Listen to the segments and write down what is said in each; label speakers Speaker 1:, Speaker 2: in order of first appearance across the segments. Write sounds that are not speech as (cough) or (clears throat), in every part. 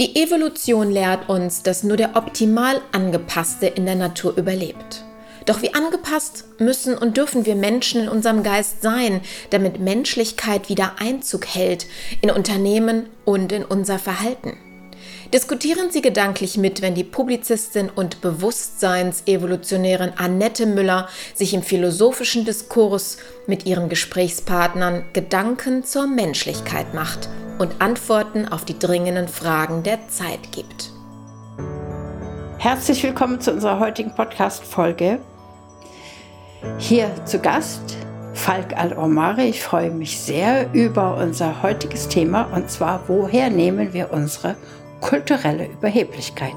Speaker 1: Die Evolution lehrt uns, dass nur der optimal angepasste in der Natur überlebt. Doch wie angepasst müssen und dürfen wir Menschen in unserem Geist sein, damit Menschlichkeit wieder Einzug hält in Unternehmen und in unser Verhalten? Diskutieren Sie gedanklich mit, wenn die Publizistin und Bewusstseinsevolutionärin Annette Müller sich im philosophischen Diskurs mit ihren Gesprächspartnern Gedanken zur Menschlichkeit macht und Antworten auf die dringenden Fragen der Zeit gibt.
Speaker 2: Herzlich willkommen zu unserer heutigen Podcast-Folge. Hier zu Gast Falk Al-Omari. Ich freue mich sehr über unser heutiges Thema und zwar, woher nehmen wir unsere kulturelle Überheblichkeit?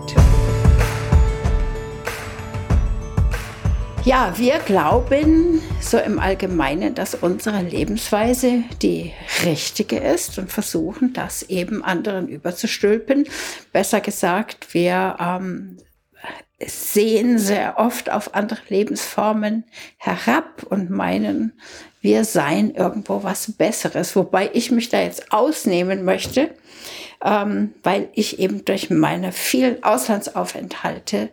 Speaker 2: Ja, wir glauben so im Allgemeinen, dass unsere Lebensweise die richtige ist und versuchen, das eben anderen überzustülpen. Besser gesagt, wir ähm, sehen sehr oft auf andere Lebensformen herab und meinen, wir seien irgendwo was Besseres. Wobei ich mich da jetzt ausnehmen möchte, ähm, weil ich eben durch meine vielen Auslandsaufenthalte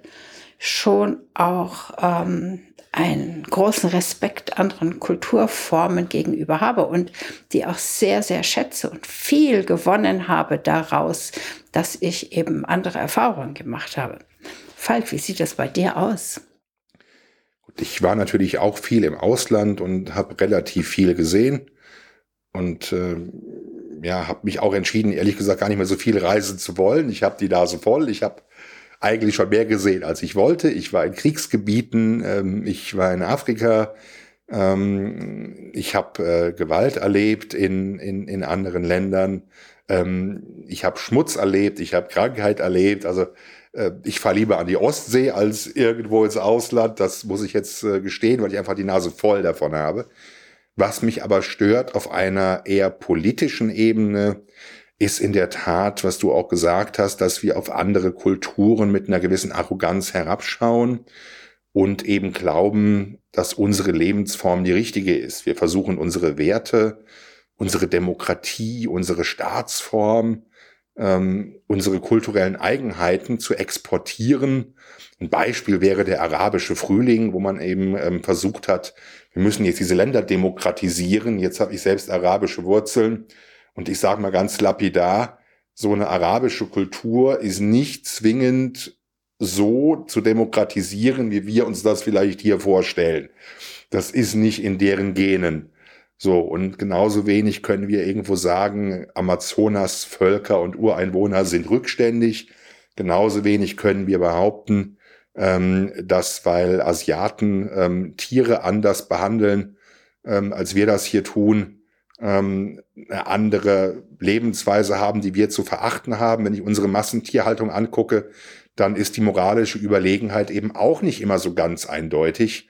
Speaker 2: schon auch ähm, einen großen Respekt anderen Kulturformen gegenüber habe und die auch sehr, sehr schätze und viel gewonnen habe daraus, dass ich eben andere Erfahrungen gemacht habe. Falk, wie sieht das bei dir aus?
Speaker 3: Ich war natürlich auch viel im Ausland und habe relativ viel gesehen und äh, ja, habe mich auch entschieden, ehrlich gesagt, gar nicht mehr so viel reisen zu wollen. Ich habe die Nase voll. Ich habe eigentlich schon mehr gesehen, als ich wollte. Ich war in Kriegsgebieten, ähm, ich war in Afrika, ähm, ich habe äh, Gewalt erlebt in, in, in anderen Ländern, ähm, ich habe Schmutz erlebt, ich habe Krankheit erlebt. Also äh, ich fahre lieber an die Ostsee als irgendwo ins Ausland. Das muss ich jetzt äh, gestehen, weil ich einfach die Nase voll davon habe. Was mich aber stört auf einer eher politischen Ebene, ist in der Tat, was du auch gesagt hast, dass wir auf andere Kulturen mit einer gewissen Arroganz herabschauen und eben glauben, dass unsere Lebensform die richtige ist. Wir versuchen unsere Werte, unsere Demokratie, unsere Staatsform, ähm, unsere kulturellen Eigenheiten zu exportieren. Ein Beispiel wäre der arabische Frühling, wo man eben ähm, versucht hat, wir müssen jetzt diese Länder demokratisieren. Jetzt habe ich selbst arabische Wurzeln und ich sage mal ganz lapidar, so eine arabische Kultur ist nicht zwingend so zu demokratisieren, wie wir uns das vielleicht hier vorstellen. Das ist nicht in deren Genen. So, und genauso wenig können wir irgendwo sagen, Amazonas Völker und Ureinwohner sind rückständig. Genauso wenig können wir behaupten, ähm, dass weil Asiaten ähm, Tiere anders behandeln, ähm, als wir das hier tun, ähm, eine andere Lebensweise haben, die wir zu verachten haben. Wenn ich unsere Massentierhaltung angucke, dann ist die moralische Überlegenheit eben auch nicht immer so ganz eindeutig.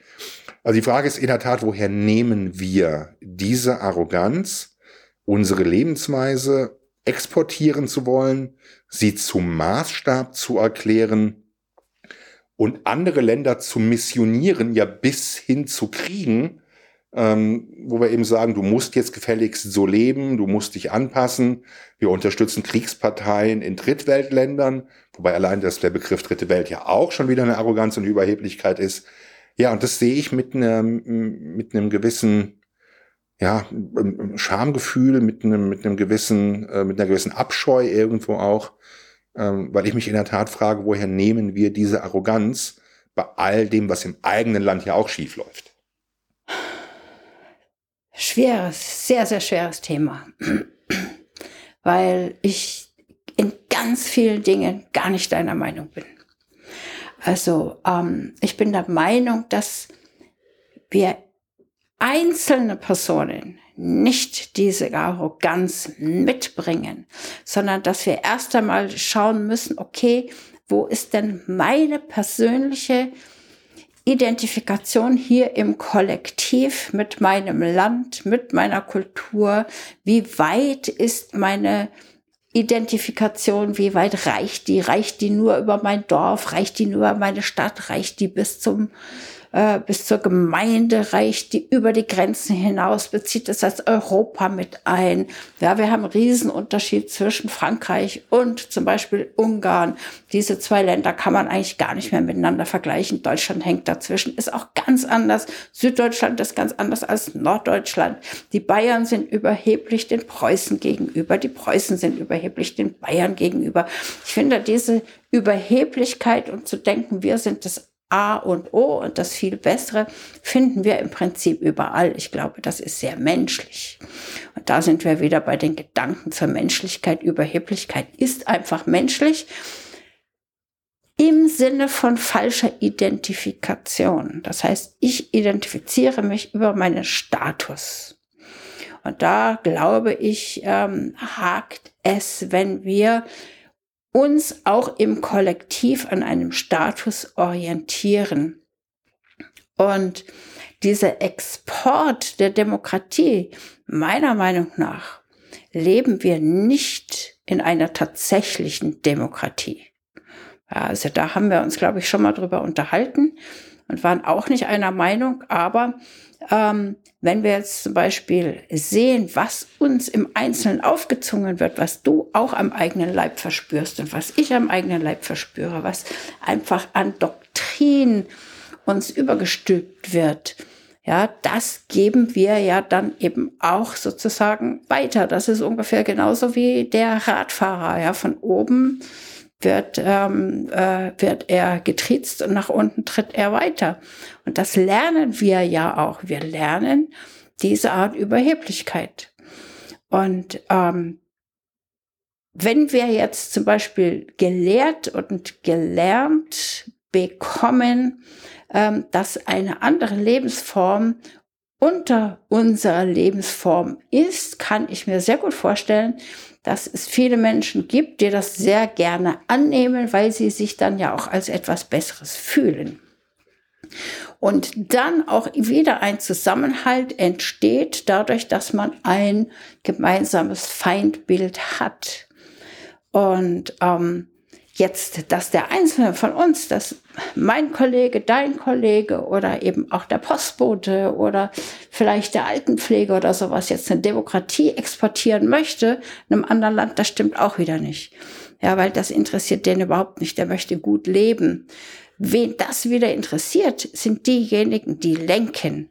Speaker 3: Also die Frage ist in der Tat, woher nehmen wir diese Arroganz, unsere Lebensweise exportieren zu wollen, sie zum Maßstab zu erklären und andere Länder zu missionieren, ja bis hin zu Kriegen, ähm, wo wir eben sagen, du musst jetzt gefälligst so leben, du musst dich anpassen. Wir unterstützen Kriegsparteien in Drittweltländern, wobei allein das der Begriff Dritte Welt ja auch schon wieder eine Arroganz und Überheblichkeit ist. Ja, und das sehe ich mit einem, mit einem gewissen, ja, Schamgefühl, mit einem, mit einem gewissen, äh, mit einer gewissen Abscheu irgendwo auch, ähm, weil ich mich in der Tat frage, woher nehmen wir diese Arroganz bei all dem, was im eigenen Land ja auch schief läuft?
Speaker 2: Schweres, sehr, sehr schweres Thema, (clears throat) weil ich in ganz vielen Dingen gar nicht deiner Meinung bin. Also ähm, ich bin der Meinung, dass wir einzelne Personen nicht diese Arroganz mitbringen, sondern dass wir erst einmal schauen müssen, okay, wo ist denn meine persönliche Identifikation hier im Kollektiv mit meinem Land, mit meiner Kultur. Wie weit ist meine Identifikation, wie weit reicht die? Reicht die nur über mein Dorf? Reicht die nur über meine Stadt? Reicht die bis zum äh, bis zur Gemeinde reicht, die über die Grenzen hinaus bezieht das heißt Europa mit ein. Ja, wir haben einen Riesenunterschied zwischen Frankreich und zum Beispiel Ungarn. Diese zwei Länder kann man eigentlich gar nicht mehr miteinander vergleichen. Deutschland hängt dazwischen, ist auch ganz anders. Süddeutschland ist ganz anders als Norddeutschland. Die Bayern sind überheblich den Preußen gegenüber. Die Preußen sind überheblich den Bayern gegenüber. Ich finde diese Überheblichkeit und zu denken, wir sind das A und O und das viel Bessere finden wir im Prinzip überall. Ich glaube, das ist sehr menschlich. Und da sind wir wieder bei den Gedanken zur Menschlichkeit. Überheblichkeit ist einfach menschlich im Sinne von falscher Identifikation. Das heißt, ich identifiziere mich über meinen Status. Und da glaube ich, ähm, hakt es, wenn wir uns auch im Kollektiv an einem Status orientieren. Und dieser Export der Demokratie, meiner Meinung nach, leben wir nicht in einer tatsächlichen Demokratie. Also da haben wir uns, glaube ich, schon mal drüber unterhalten und waren auch nicht einer Meinung, aber ähm, wenn wir jetzt zum Beispiel sehen, was uns im Einzelnen aufgezwungen wird, was du auch am eigenen Leib verspürst und was ich am eigenen Leib verspüre, was einfach an Doktrin uns übergestülpt wird, ja, das geben wir ja dann eben auch sozusagen weiter. Das ist ungefähr genauso wie der Radfahrer, ja, von oben wird, ähm, äh, wird er getriezt und nach unten tritt er weiter. Und das lernen wir ja auch. Wir lernen diese Art Überheblichkeit. Und ähm, wenn wir jetzt zum Beispiel gelehrt und gelernt bekommen, ähm, dass eine andere Lebensform unter unserer Lebensform ist, kann ich mir sehr gut vorstellen, dass es viele Menschen gibt, die das sehr gerne annehmen, weil sie sich dann ja auch als etwas Besseres fühlen. Und dann auch wieder ein Zusammenhalt entsteht dadurch, dass man ein gemeinsames Feindbild hat. Und ähm, jetzt, dass der Einzelne von uns, dass mein Kollege, dein Kollege oder eben auch der Postbote oder vielleicht der Altenpfleger oder sowas jetzt eine Demokratie exportieren möchte in einem anderen Land, das stimmt auch wieder nicht. Ja, weil das interessiert den überhaupt nicht. Der möchte gut leben. Wen das wieder interessiert, sind diejenigen, die lenken.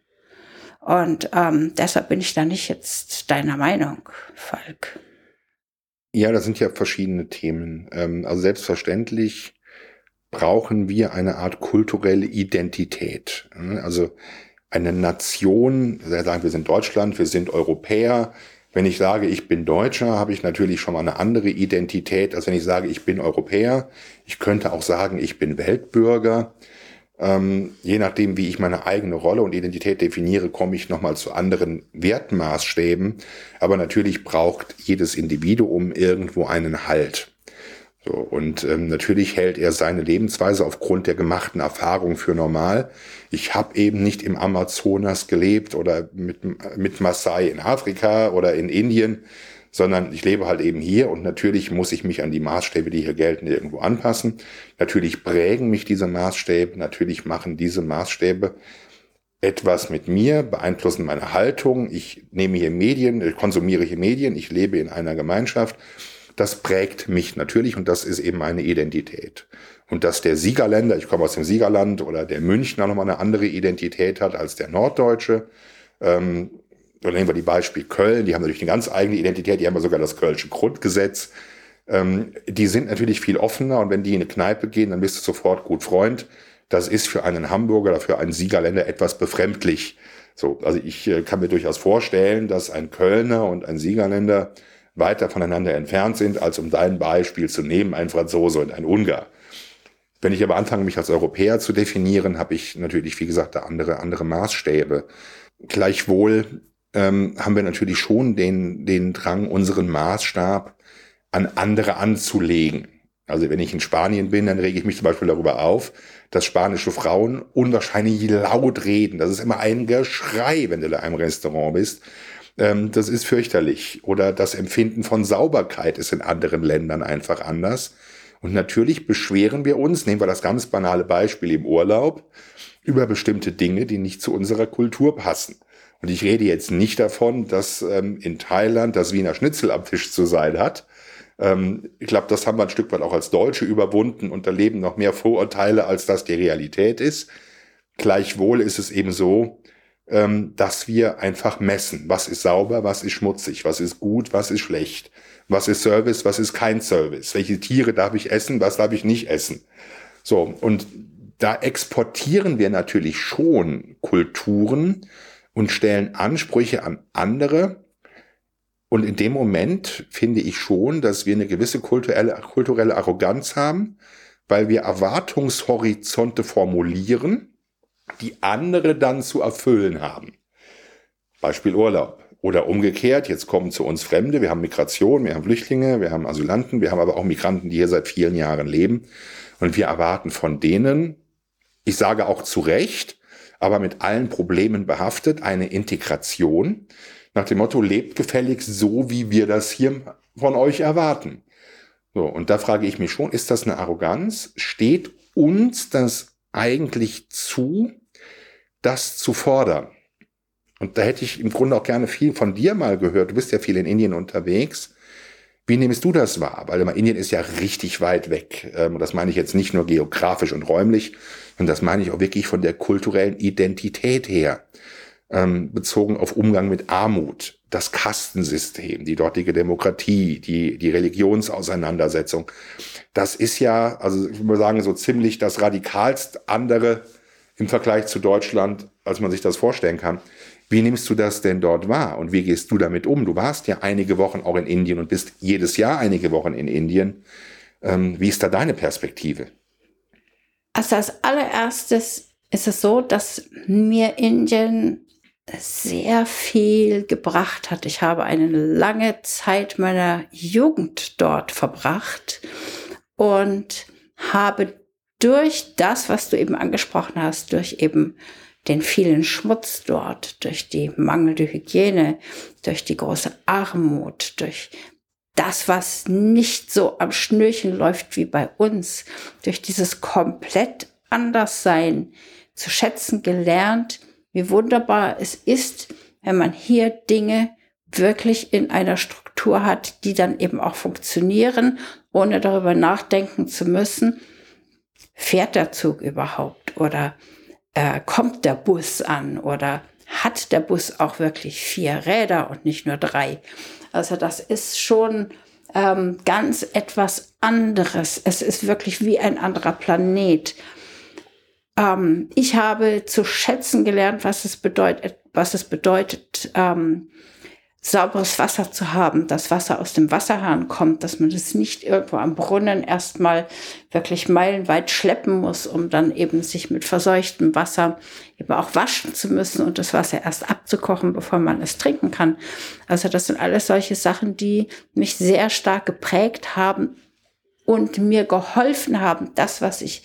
Speaker 2: Und ähm, deshalb bin ich da nicht jetzt deiner Meinung, Falk.
Speaker 3: Ja, das sind ja verschiedene Themen. Ähm, also selbstverständlich brauchen wir eine Art kulturelle Identität. Also eine Nation, sagen, wir sind Deutschland, wir sind Europäer. Wenn ich sage, ich bin Deutscher, habe ich natürlich schon mal eine andere Identität, als wenn ich sage, ich bin Europäer. Ich könnte auch sagen, ich bin Weltbürger. Ähm, je nachdem, wie ich meine eigene Rolle und Identität definiere, komme ich nochmal zu anderen Wertmaßstäben. Aber natürlich braucht jedes Individuum irgendwo einen Halt. So, und ähm, natürlich hält er seine Lebensweise aufgrund der gemachten Erfahrung für normal. Ich habe eben nicht im Amazonas gelebt oder mit, mit Maasai in Afrika oder in Indien, sondern ich lebe halt eben hier und natürlich muss ich mich an die Maßstäbe, die hier gelten, irgendwo anpassen. Natürlich prägen mich diese Maßstäbe, natürlich machen diese Maßstäbe etwas mit mir, beeinflussen meine Haltung. Ich nehme hier Medien, ich konsumiere hier Medien, ich lebe in einer Gemeinschaft. Das prägt mich natürlich und das ist eben meine Identität. Und dass der Siegerländer, ich komme aus dem Siegerland, oder der Münchner nochmal eine andere Identität hat als der Norddeutsche, ähm, oder nehmen wir die Beispiel Köln, die haben natürlich eine ganz eigene Identität, die haben ja sogar das Kölsche Grundgesetz. Ähm, die sind natürlich viel offener und wenn die in eine Kneipe gehen, dann bist du sofort gut Freund. Das ist für einen Hamburger oder für einen Siegerländer etwas befremdlich. So, also ich äh, kann mir durchaus vorstellen, dass ein Kölner und ein Siegerländer weiter voneinander entfernt sind, als um dein Beispiel zu nehmen, ein Franzose und ein Ungar. Wenn ich aber anfange, mich als Europäer zu definieren, habe ich natürlich, wie gesagt, da andere, andere Maßstäbe. Gleichwohl ähm, haben wir natürlich schon den, den Drang, unseren Maßstab an andere anzulegen. Also wenn ich in Spanien bin, dann rege ich mich zum Beispiel darüber auf, dass spanische Frauen unwahrscheinlich laut reden. Das ist immer ein Geschrei, wenn du da im Restaurant bist. Ähm, das ist fürchterlich. Oder das Empfinden von Sauberkeit ist in anderen Ländern einfach anders. Und natürlich beschweren wir uns, nehmen wir das ganz banale Beispiel im Urlaub, über bestimmte Dinge, die nicht zu unserer Kultur passen. Und ich rede jetzt nicht davon, dass ähm, in Thailand das Wiener Schnitzel am Tisch zu sein hat. Ähm, ich glaube, das haben wir ein Stück weit auch als Deutsche überwunden und erleben noch mehr Vorurteile, als das die Realität ist. Gleichwohl ist es eben so, ähm, dass wir einfach messen, was ist sauber, was ist schmutzig, was ist gut, was ist schlecht, was ist Service, was ist kein Service, welche Tiere darf ich essen, was darf ich nicht essen. So, und da exportieren wir natürlich schon Kulturen und stellen Ansprüche an andere. Und in dem Moment finde ich schon, dass wir eine gewisse kulturelle, kulturelle Arroganz haben, weil wir Erwartungshorizonte formulieren, die andere dann zu erfüllen haben. Beispiel Urlaub. Oder umgekehrt, jetzt kommen zu uns Fremde, wir haben Migration, wir haben Flüchtlinge, wir haben Asylanten, wir haben aber auch Migranten, die hier seit vielen Jahren leben. Und wir erwarten von denen, ich sage auch zu Recht, aber mit allen Problemen behaftet, eine Integration nach dem Motto, lebt gefälligst so, wie wir das hier von euch erwarten. So, und da frage ich mich schon, ist das eine Arroganz? Steht uns das eigentlich zu, das zu fordern? Und da hätte ich im Grunde auch gerne viel von dir mal gehört. Du bist ja viel in Indien unterwegs. Wie nimmst du das wahr? Weil Indien ist ja richtig weit weg. Ähm, das meine ich jetzt nicht nur geografisch und räumlich, sondern das meine ich auch wirklich von der kulturellen Identität her. Ähm, bezogen auf Umgang mit Armut, das Kastensystem, die dortige Demokratie, die, die Religionsauseinandersetzung. Das ist ja, also ich würde sagen, so ziemlich das radikalst andere im Vergleich zu Deutschland, als man sich das vorstellen kann. Wie nimmst du das denn dort wahr und wie gehst du damit um? Du warst ja einige Wochen auch in Indien und bist jedes Jahr einige Wochen in Indien. Ähm, wie ist da deine Perspektive?
Speaker 2: Also als allererstes ist es so, dass mir Indien sehr viel gebracht hat. Ich habe eine lange Zeit meiner Jugend dort verbracht und habe durch das, was du eben angesprochen hast, durch eben den vielen Schmutz dort, durch die mangelnde Hygiene, durch die große Armut, durch das, was nicht so am Schnürchen läuft wie bei uns, durch dieses komplett Anderssein zu schätzen gelernt, wie wunderbar es ist, wenn man hier Dinge wirklich in einer Struktur hat, die dann eben auch funktionieren, ohne darüber nachdenken zu müssen, fährt der Zug überhaupt oder äh, kommt der Bus an oder hat der Bus auch wirklich vier Räder und nicht nur drei. Also das ist schon ähm, ganz etwas anderes. Es ist wirklich wie ein anderer Planet. Ähm, ich habe zu schätzen gelernt, was es bedeutet, was es bedeutet, ähm, sauberes Wasser zu haben, das Wasser aus dem Wasserhahn kommt, dass man das nicht irgendwo am Brunnen erstmal wirklich meilenweit schleppen muss, um dann eben sich mit verseuchtem Wasser eben auch waschen zu müssen und das Wasser erst abzukochen, bevor man es trinken kann. Also das sind alles solche Sachen, die mich sehr stark geprägt haben und mir geholfen haben, das, was ich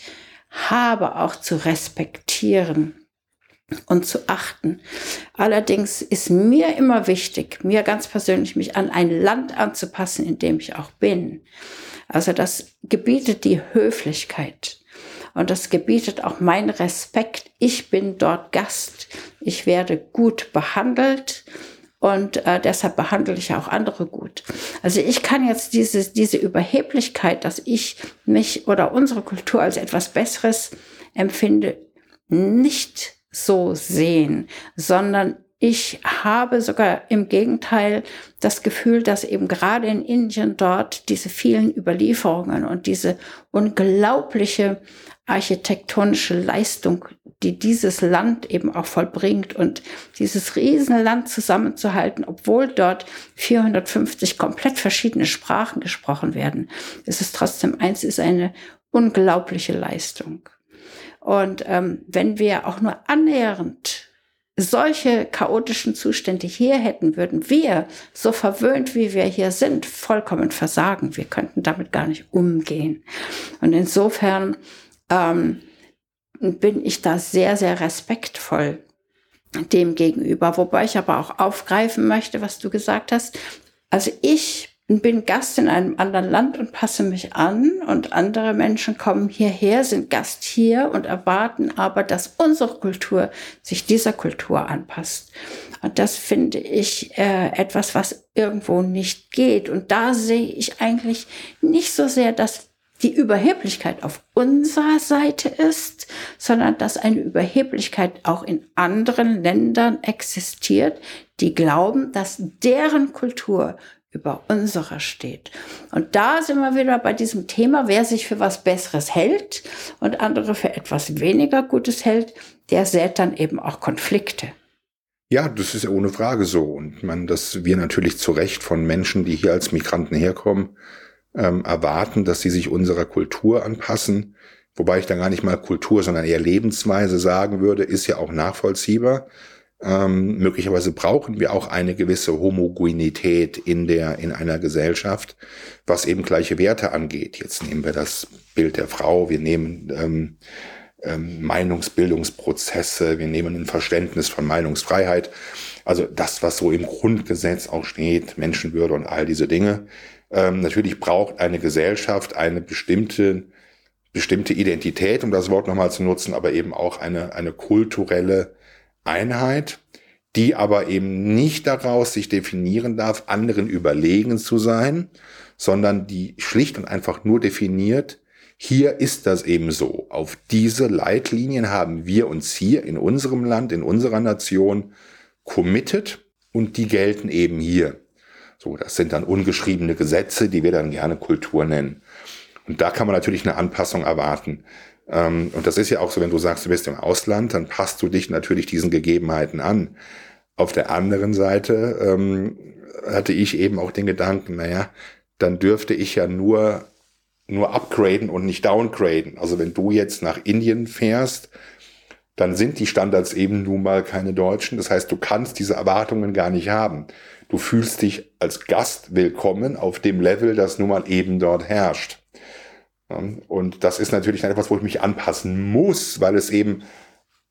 Speaker 2: habe, auch zu respektieren und zu achten. Allerdings ist mir immer wichtig, mir ganz persönlich, mich an ein Land anzupassen, in dem ich auch bin. Also das gebietet die Höflichkeit und das gebietet auch mein Respekt. Ich bin dort Gast. Ich werde gut behandelt und äh, deshalb behandle ich auch andere gut. Also ich kann jetzt diese, diese Überheblichkeit, dass ich mich oder unsere Kultur als etwas Besseres empfinde, nicht so sehen, sondern ich habe sogar im Gegenteil das Gefühl, dass eben gerade in Indien dort diese vielen Überlieferungen und diese unglaubliche architektonische Leistung, die dieses Land eben auch vollbringt und dieses Riesenland zusammenzuhalten, obwohl dort 450 komplett verschiedene Sprachen gesprochen werden, ist es trotzdem eins, ist eine unglaubliche Leistung. Und ähm, wenn wir auch nur annähernd solche chaotischen Zustände hier hätten, würden wir, so verwöhnt wie wir hier sind, vollkommen versagen. Wir könnten damit gar nicht umgehen. Und insofern ähm, bin ich da sehr, sehr respektvoll dem gegenüber. Wobei ich aber auch aufgreifen möchte, was du gesagt hast. Also ich bin Gast in einem anderen Land und passe mich an und andere Menschen kommen hierher, sind Gast hier und erwarten aber, dass unsere Kultur sich dieser Kultur anpasst. Und das finde ich äh, etwas, was irgendwo nicht geht. Und da sehe ich eigentlich nicht so sehr, dass die Überheblichkeit auf unserer Seite ist, sondern dass eine Überheblichkeit auch in anderen Ländern existiert, die glauben, dass deren Kultur über unserer steht. Und da sind wir wieder bei diesem Thema, wer sich für was Besseres hält und andere für etwas weniger Gutes hält, der sät dann eben auch Konflikte.
Speaker 3: Ja, das ist ja ohne Frage so. Und man, dass wir natürlich zu Recht von Menschen, die hier als Migranten herkommen, ähm, erwarten, dass sie sich unserer Kultur anpassen. Wobei ich dann gar nicht mal Kultur, sondern eher Lebensweise sagen würde, ist ja auch nachvollziehbar. Ähm, möglicherweise brauchen wir auch eine gewisse Homogenität in der, in einer Gesellschaft, was eben gleiche Werte angeht. Jetzt nehmen wir das Bild der Frau, wir nehmen ähm, ähm, Meinungsbildungsprozesse, wir nehmen ein Verständnis von Meinungsfreiheit. Also das, was so im Grundgesetz auch steht, Menschenwürde und all diese Dinge. Ähm, natürlich braucht eine Gesellschaft eine bestimmte, bestimmte Identität, um das Wort nochmal zu nutzen, aber eben auch eine, eine kulturelle Einheit, die aber eben nicht daraus sich definieren darf, anderen überlegen zu sein, sondern die schlicht und einfach nur definiert, hier ist das eben so. Auf diese Leitlinien haben wir uns hier in unserem Land, in unserer Nation committed und die gelten eben hier. So, das sind dann ungeschriebene Gesetze, die wir dann gerne Kultur nennen. Und da kann man natürlich eine Anpassung erwarten. Ähm, und das ist ja auch so, wenn du sagst, du bist im Ausland, dann passt du dich natürlich diesen Gegebenheiten an. Auf der anderen Seite ähm, hatte ich eben auch den Gedanken, naja, dann dürfte ich ja nur, nur upgraden und nicht downgraden. Also wenn du jetzt nach Indien fährst, dann sind die Standards eben nun mal keine deutschen. Das heißt, du kannst diese Erwartungen gar nicht haben. Du fühlst dich als Gast willkommen auf dem Level, das nun mal eben dort herrscht. Und das ist natürlich etwas, wo ich mich anpassen muss, weil es eben,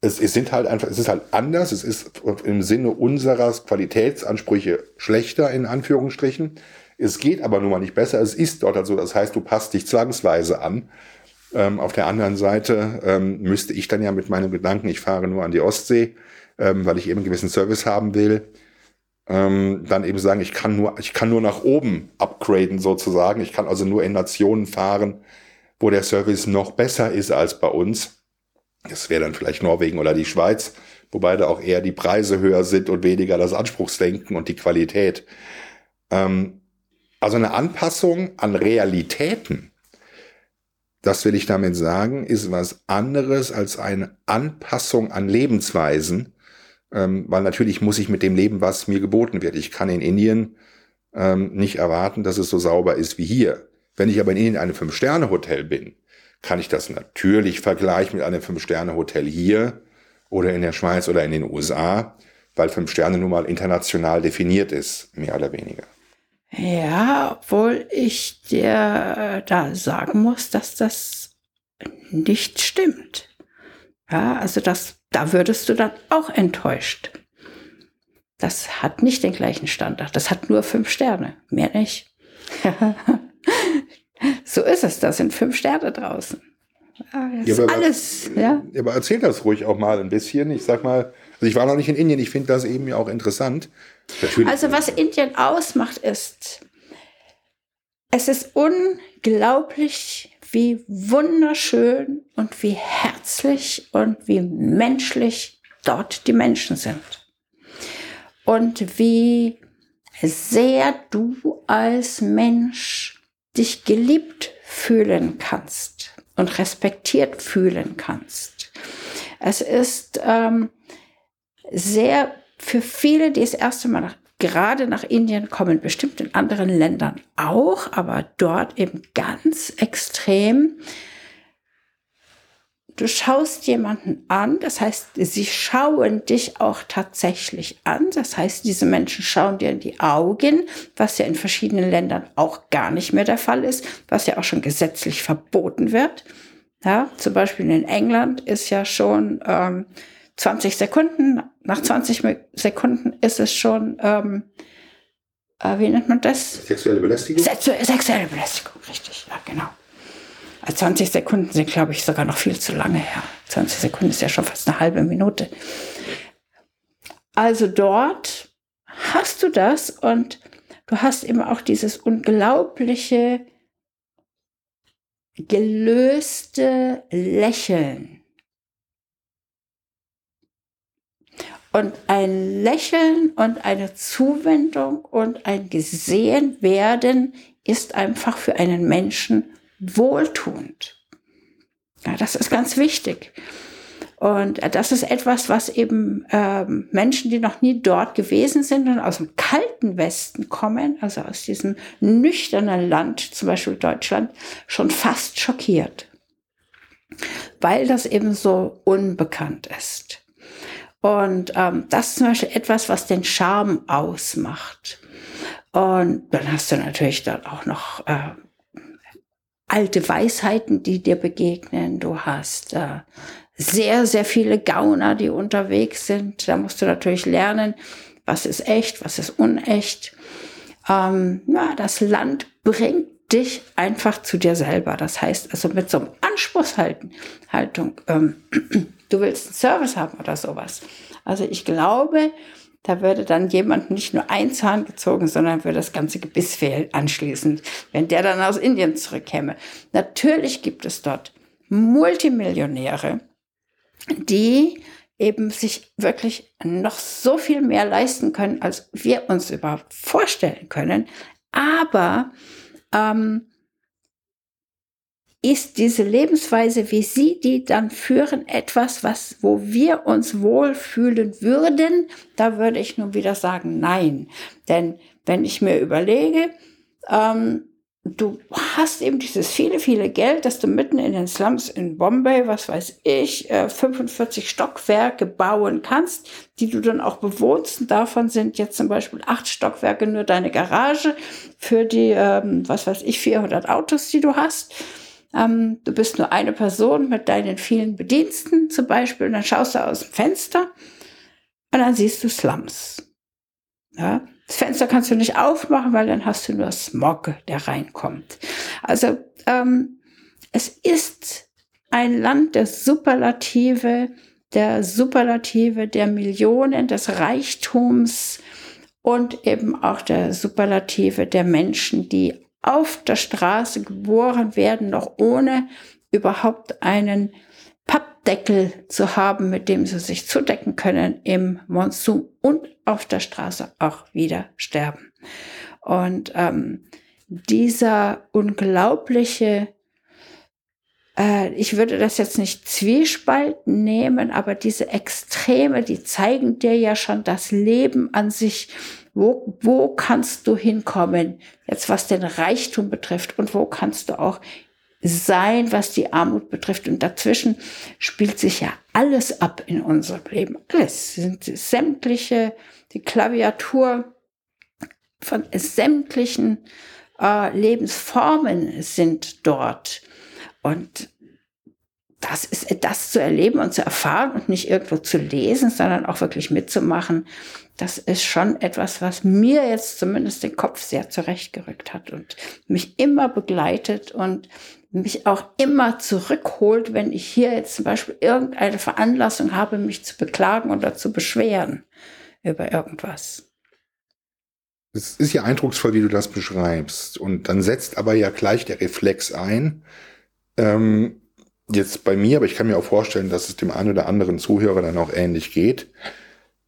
Speaker 3: es, es sind halt einfach, es ist halt anders, es ist im Sinne unserer Qualitätsansprüche schlechter, in Anführungsstrichen. Es geht aber nun mal nicht besser, es ist dort also, das heißt, du passt dich zwangsweise an. Ähm, auf der anderen Seite ähm, müsste ich dann ja mit meinem Gedanken, ich fahre nur an die Ostsee, ähm, weil ich eben einen gewissen Service haben will, ähm, dann eben sagen, ich kann nur, ich kann nur nach oben upgraden sozusagen. Ich kann also nur in Nationen fahren, wo der Service noch besser ist als bei uns. Das wäre dann vielleicht Norwegen oder die Schweiz, wobei da auch eher die Preise höher sind und weniger das Anspruchsdenken und die Qualität. Ähm, also eine Anpassung an Realitäten, das will ich damit sagen, ist was anderes als eine Anpassung an Lebensweisen, ähm, weil natürlich muss ich mit dem leben, was mir geboten wird. Ich kann in Indien ähm, nicht erwarten, dass es so sauber ist wie hier. Wenn ich aber in einem Fünf-Sterne-Hotel bin, kann ich das natürlich vergleichen mit einem Fünf-Sterne-Hotel hier oder in der Schweiz oder in den USA, weil Fünf Sterne nun mal international definiert ist, mehr oder weniger.
Speaker 2: Ja, obwohl ich dir da sagen muss, dass das nicht stimmt. Ja, also das, da würdest du dann auch enttäuscht. Das hat nicht den gleichen Standard. Das hat nur fünf Sterne, mehr nicht. (laughs) so ist es, da sind fünf Sterne draußen.
Speaker 3: Ja, aber, alles, ja. Aber erzähl das ruhig auch mal ein bisschen. Ich sag mal, also ich war noch nicht in Indien, ich finde das eben ja auch interessant.
Speaker 2: Natürlich. Also was Indien ausmacht, ist, es ist unglaublich, wie wunderschön und wie herzlich und wie menschlich dort die Menschen sind. Und wie sehr du als Mensch dich geliebt fühlen kannst und respektiert fühlen kannst. Es ist ähm, sehr für viele, die das erste Mal nach, gerade nach Indien kommen, bestimmt in anderen Ländern auch, aber dort eben ganz extrem du schaust jemanden an, das heißt, sie schauen dich auch tatsächlich an, das heißt, diese Menschen schauen dir in die Augen, was ja in verschiedenen Ländern auch gar nicht mehr der Fall ist, was ja auch schon gesetzlich verboten wird. Ja, zum Beispiel in England ist ja schon ähm, 20 Sekunden, nach 20 Sekunden ist es schon ähm, äh, wie nennt man das?
Speaker 3: Sexuelle Belästigung?
Speaker 2: Sexu sexuelle Belästigung, richtig, ja, genau. 20 Sekunden sind, glaube ich, sogar noch viel zu lange her. 20 Sekunden ist ja schon fast eine halbe Minute. Also dort hast du das und du hast eben auch dieses unglaubliche, gelöste Lächeln. Und ein Lächeln und eine Zuwendung und ein Gesehenwerden ist einfach für einen Menschen wohltuend. Ja, das ist ganz wichtig. Und das ist etwas, was eben ähm, Menschen, die noch nie dort gewesen sind und aus dem kalten Westen kommen, also aus diesem nüchternen Land, zum Beispiel Deutschland, schon fast schockiert. Weil das eben so unbekannt ist. Und ähm, das ist zum Beispiel etwas, was den Charme ausmacht. Und dann hast du natürlich dann auch noch äh, alte Weisheiten, die dir begegnen. Du hast äh, sehr, sehr viele Gauner, die unterwegs sind. Da musst du natürlich lernen, was ist echt, was ist unecht. Ähm, ja, das Land bringt dich einfach zu dir selber. Das heißt also mit so einem Anspruchshaltung, Haltung, ähm, (clears throat) du willst einen Service haben oder sowas. Also ich glaube, da würde dann jemand nicht nur ein Zahn gezogen, sondern würde das ganze Gebiss fehlen anschließend, wenn der dann aus Indien zurückkäme. Natürlich gibt es dort Multimillionäre, die eben sich wirklich noch so viel mehr leisten können, als wir uns überhaupt vorstellen können. Aber ähm, ist diese Lebensweise, wie Sie die dann führen, etwas, was, wo wir uns wohlfühlen würden? Da würde ich nun wieder sagen, nein. Denn wenn ich mir überlege, ähm, du hast eben dieses viele, viele Geld, dass du mitten in den Slums in Bombay, was weiß ich, 45 äh, Stockwerke bauen kannst, die du dann auch bewohnst. Und davon sind jetzt zum Beispiel acht Stockwerke nur deine Garage für die, ähm, was weiß ich, 400 Autos, die du hast. Ähm, du bist nur eine Person mit deinen vielen Bediensten zum Beispiel. Und dann schaust du aus dem Fenster und dann siehst du Slums. Ja, das Fenster kannst du nicht aufmachen, weil dann hast du nur Smog, der reinkommt. Also ähm, es ist ein Land der Superlative, der Superlative der Millionen, des Reichtums und eben auch der Superlative der Menschen, die auf der Straße geboren werden, noch ohne überhaupt einen Pappdeckel zu haben, mit dem sie sich zudecken können im Monsun und auf der Straße auch wieder sterben. Und ähm, dieser unglaubliche, äh, ich würde das jetzt nicht Zwiespalt nehmen, aber diese Extreme, die zeigen dir ja schon das Leben an sich. Wo, wo kannst du hinkommen, jetzt was den Reichtum betrifft und wo kannst du auch sein, was die Armut betrifft. Und dazwischen spielt sich ja alles ab in unserem Leben. Alles sind sämtliche, die Klaviatur von sämtlichen äh, Lebensformen sind dort. Und das ist das zu erleben und zu erfahren und nicht irgendwo zu lesen, sondern auch wirklich mitzumachen. Das ist schon etwas, was mir jetzt zumindest den Kopf sehr zurechtgerückt hat und mich immer begleitet und mich auch immer zurückholt, wenn ich hier jetzt zum Beispiel irgendeine Veranlassung habe, mich zu beklagen oder zu beschweren über irgendwas.
Speaker 3: Es ist ja eindrucksvoll, wie du das beschreibst. Und dann setzt aber ja gleich der Reflex ein. Ähm, jetzt bei mir, aber ich kann mir auch vorstellen, dass es dem einen oder anderen Zuhörer dann auch ähnlich geht,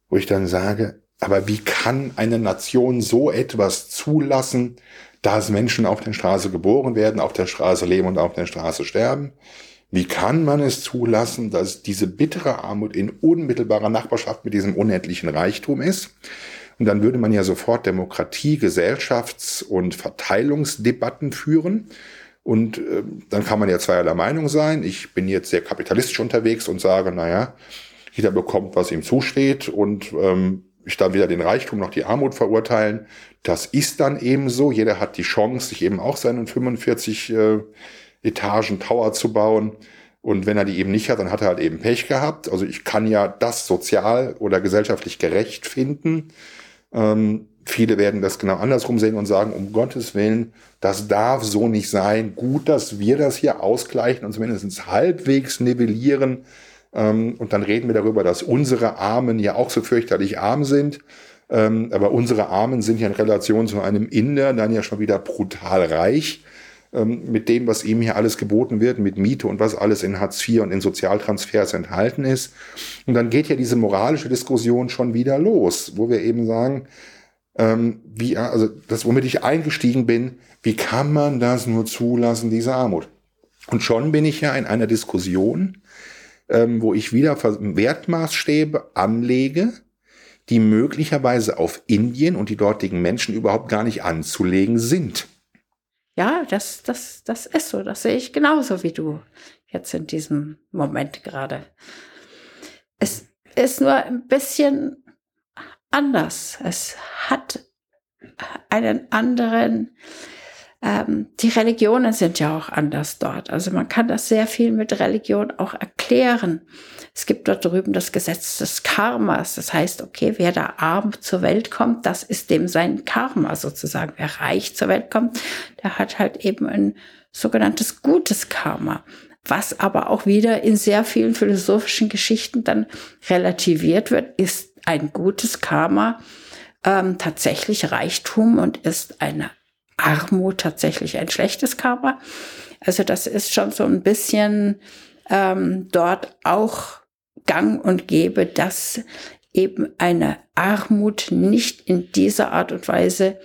Speaker 3: wo ich dann sage, aber wie kann eine Nation so etwas zulassen, dass Menschen auf der Straße geboren werden, auf der Straße leben und auf der Straße sterben? Wie kann man es zulassen, dass diese bittere Armut in unmittelbarer Nachbarschaft mit diesem unendlichen Reichtum ist? Und dann würde man ja sofort Demokratie, Gesellschafts- und Verteilungsdebatten führen. Und äh, dann kann man ja zweierlei Meinung sein. Ich bin jetzt sehr kapitalistisch unterwegs und sage, naja, jeder bekommt, was ihm zusteht und ähm, ich dann weder den Reichtum noch die Armut verurteilen. Das ist dann eben so. Jeder hat die Chance, sich eben auch seinen 45 äh, Etagen Tower zu bauen. Und wenn er die eben nicht hat, dann hat er halt eben Pech gehabt. Also ich kann ja das sozial oder gesellschaftlich gerecht finden. Ähm, viele werden das genau andersrum sehen und sagen, um Gottes Willen, das darf so nicht sein. Gut, dass wir das hier ausgleichen und zumindest halbwegs nivellieren. Ähm, und dann reden wir darüber, dass unsere Armen ja auch so fürchterlich arm sind. Ähm, aber unsere Armen sind ja in Relation zu einem Inder dann ja schon wieder brutal reich ähm, mit dem, was ihm hier alles geboten wird, mit Miete und was alles in Hartz IV und in Sozialtransfers enthalten ist. Und dann geht ja diese moralische Diskussion schon wieder los, wo wir eben sagen, ähm, wie, also das, womit ich eingestiegen bin, wie kann man das nur zulassen, diese Armut? Und schon bin ich ja in einer Diskussion, ähm, wo ich wieder Wertmaßstäbe anlege, die möglicherweise auf Indien und die dortigen Menschen überhaupt gar nicht anzulegen sind.
Speaker 2: Ja, das, das, das ist so. Das sehe ich genauso wie du jetzt in diesem Moment gerade. Es ist nur ein bisschen anders. Es hat einen anderen, ähm, die Religionen sind ja auch anders dort. Also man kann das sehr viel mit Religion auch erklären. Es gibt dort drüben das Gesetz des Karmas. Das heißt, okay, wer da arm zur Welt kommt, das ist dem sein Karma sozusagen. Wer reich zur Welt kommt, der hat halt eben ein sogenanntes gutes Karma. Was aber auch wieder in sehr vielen philosophischen Geschichten dann relativiert wird, ist ein gutes Karma ähm, tatsächlich Reichtum und ist eine Armut tatsächlich ein schlechtes Karma. Also das ist schon so ein bisschen ähm, dort auch gang und gäbe, dass eben eine Armut nicht in dieser Art und Weise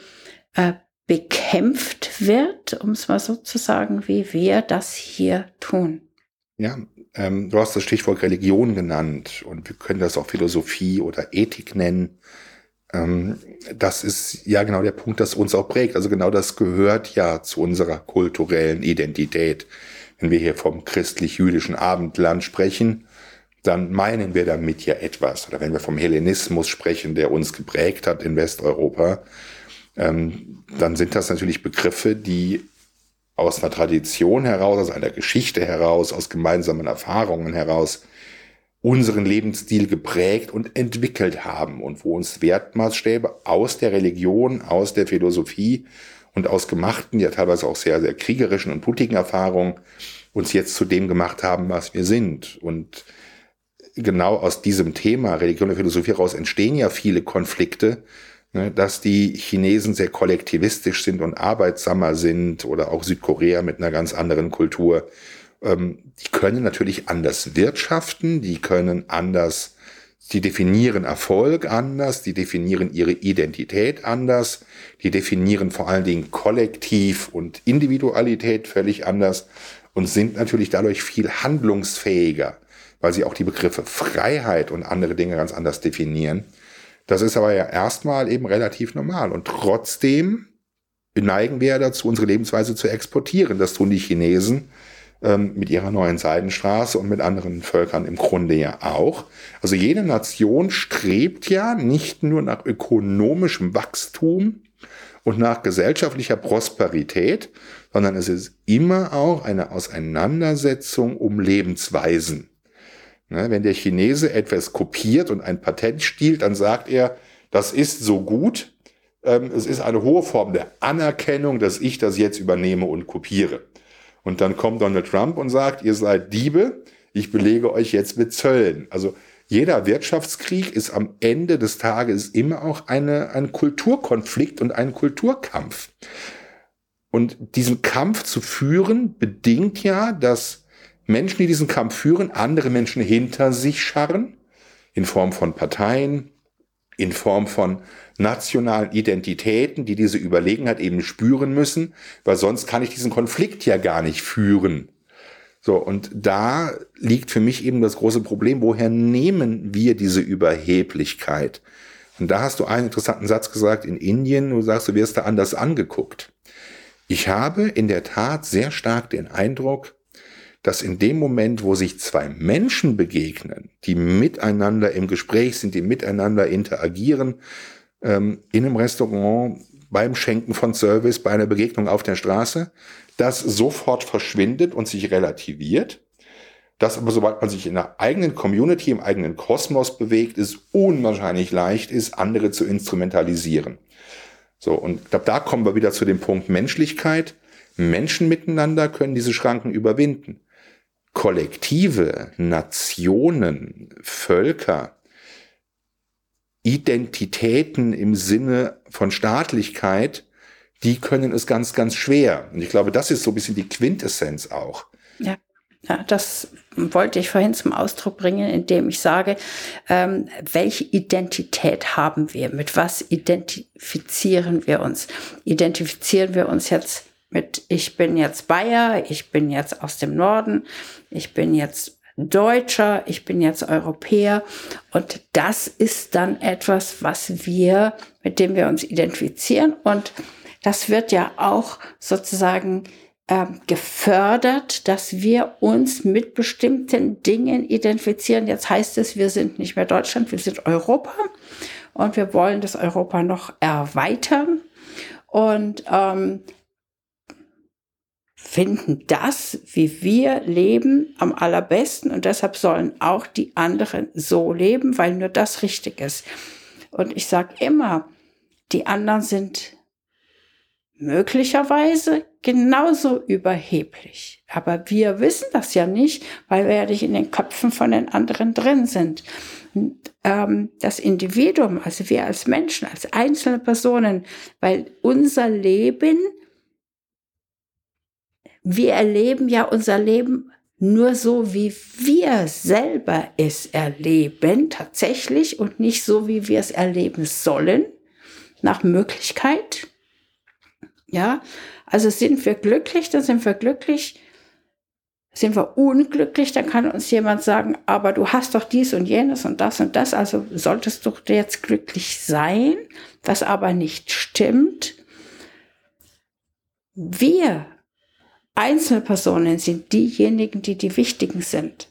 Speaker 2: äh, bekämpft wird, um es mal so zu sagen, wie wir das hier tun.
Speaker 3: Ja, ähm, du hast das Stichwort Religion genannt und wir können das auch Philosophie oder Ethik nennen. Ähm, das ist ja genau der Punkt, das uns auch prägt. Also genau das gehört ja zu unserer kulturellen Identität. Wenn wir hier vom christlich-jüdischen Abendland sprechen, dann meinen wir damit ja etwas. Oder wenn wir vom Hellenismus sprechen, der uns geprägt hat in Westeuropa, ähm, dann sind das natürlich Begriffe, die aus einer Tradition heraus, aus einer Geschichte heraus, aus gemeinsamen Erfahrungen heraus unseren Lebensstil geprägt und entwickelt haben und wo uns Wertmaßstäbe aus der Religion, aus der Philosophie und aus gemachten, ja teilweise auch sehr, sehr kriegerischen und blutigen Erfahrungen uns jetzt zu dem gemacht haben, was wir sind. Und genau aus diesem Thema Religion und Philosophie heraus entstehen ja viele Konflikte, dass die Chinesen sehr kollektivistisch sind und arbeitsamer sind oder auch Südkorea mit einer ganz anderen Kultur. Ähm, die können natürlich anders wirtschaften, die können anders, die definieren Erfolg anders, die definieren ihre Identität anders, die definieren vor allen Dingen Kollektiv und Individualität völlig anders und sind natürlich dadurch viel handlungsfähiger weil sie auch die Begriffe Freiheit und andere Dinge ganz anders definieren. Das ist aber ja erstmal eben relativ normal. Und trotzdem neigen wir ja dazu, unsere Lebensweise zu exportieren. Das tun die Chinesen ähm, mit ihrer neuen Seidenstraße und mit anderen Völkern im Grunde ja auch. Also jede Nation strebt ja nicht nur nach ökonomischem Wachstum und nach gesellschaftlicher Prosperität, sondern es ist immer auch eine Auseinandersetzung um Lebensweisen. Ne, wenn der Chinese etwas kopiert und ein Patent stiehlt, dann sagt er, das ist so gut, ähm, es ist eine hohe Form der Anerkennung, dass ich das jetzt übernehme und kopiere. Und dann kommt Donald Trump und sagt, ihr seid Diebe, ich belege euch jetzt mit Zöllen. Also jeder Wirtschaftskrieg ist am Ende des Tages immer auch eine, ein Kulturkonflikt und ein Kulturkampf. Und diesen Kampf zu führen bedingt ja, dass Menschen, die diesen Kampf führen, andere Menschen hinter sich scharren, in Form von Parteien, in Form von nationalen Identitäten, die diese Überlegenheit eben spüren müssen, weil sonst kann ich diesen Konflikt ja gar nicht führen. So, und da liegt für mich eben das große Problem, woher nehmen wir diese Überheblichkeit? Und da hast du einen interessanten Satz gesagt in Indien, du sagst, du wirst da anders angeguckt. Ich habe in der Tat sehr stark den Eindruck, dass in dem Moment, wo sich zwei Menschen begegnen, die miteinander im Gespräch sind, die miteinander interagieren, ähm, in einem Restaurant, beim Schenken von Service, bei einer Begegnung auf der Straße, das sofort verschwindet und sich relativiert, dass aber sobald man sich in einer eigenen Community, im eigenen Kosmos bewegt, es unwahrscheinlich leicht ist, andere zu instrumentalisieren. So, und ich glaube, da kommen wir wieder zu dem Punkt Menschlichkeit. Menschen miteinander können diese Schranken überwinden. Kollektive, Nationen, Völker, Identitäten im Sinne von Staatlichkeit, die können es ganz, ganz schwer. Und ich glaube, das ist so ein bisschen die Quintessenz auch.
Speaker 2: Ja. Ja, das wollte ich vorhin zum Ausdruck bringen, indem ich sage, ähm, welche Identität haben wir? Mit was identifizieren wir uns? Identifizieren wir uns jetzt mit, ich bin jetzt Bayer, ich bin jetzt aus dem Norden, ich bin jetzt Deutscher, ich bin jetzt Europäer. Und das ist dann etwas, was wir, mit dem wir uns identifizieren. Und das wird ja auch sozusagen äh, gefördert, dass wir uns mit bestimmten Dingen identifizieren. Jetzt heißt es, wir sind nicht mehr Deutschland, wir sind Europa und wir wollen das Europa noch erweitern und ähm, finden das, wie wir leben, am allerbesten und deshalb sollen auch die anderen so leben, weil nur das richtig ist. Und ich sage immer, die anderen sind möglicherweise genauso überheblich. Aber wir wissen das ja nicht, weil wir ja nicht in den Köpfen von den anderen drin sind. Und, ähm, das Individuum, also wir als Menschen, als einzelne Personen, weil unser Leben, wir erleben ja unser Leben nur so, wie wir selber es erleben, tatsächlich, und nicht so, wie wir es erleben sollen, nach Möglichkeit. Ja, also sind wir glücklich, dann sind wir glücklich. Sind wir unglücklich, dann kann uns jemand sagen, aber du hast doch dies und jenes und das und das, also solltest du jetzt glücklich sein, was aber nicht stimmt. Wir, einzelne Personen, sind diejenigen, die die wichtigen sind.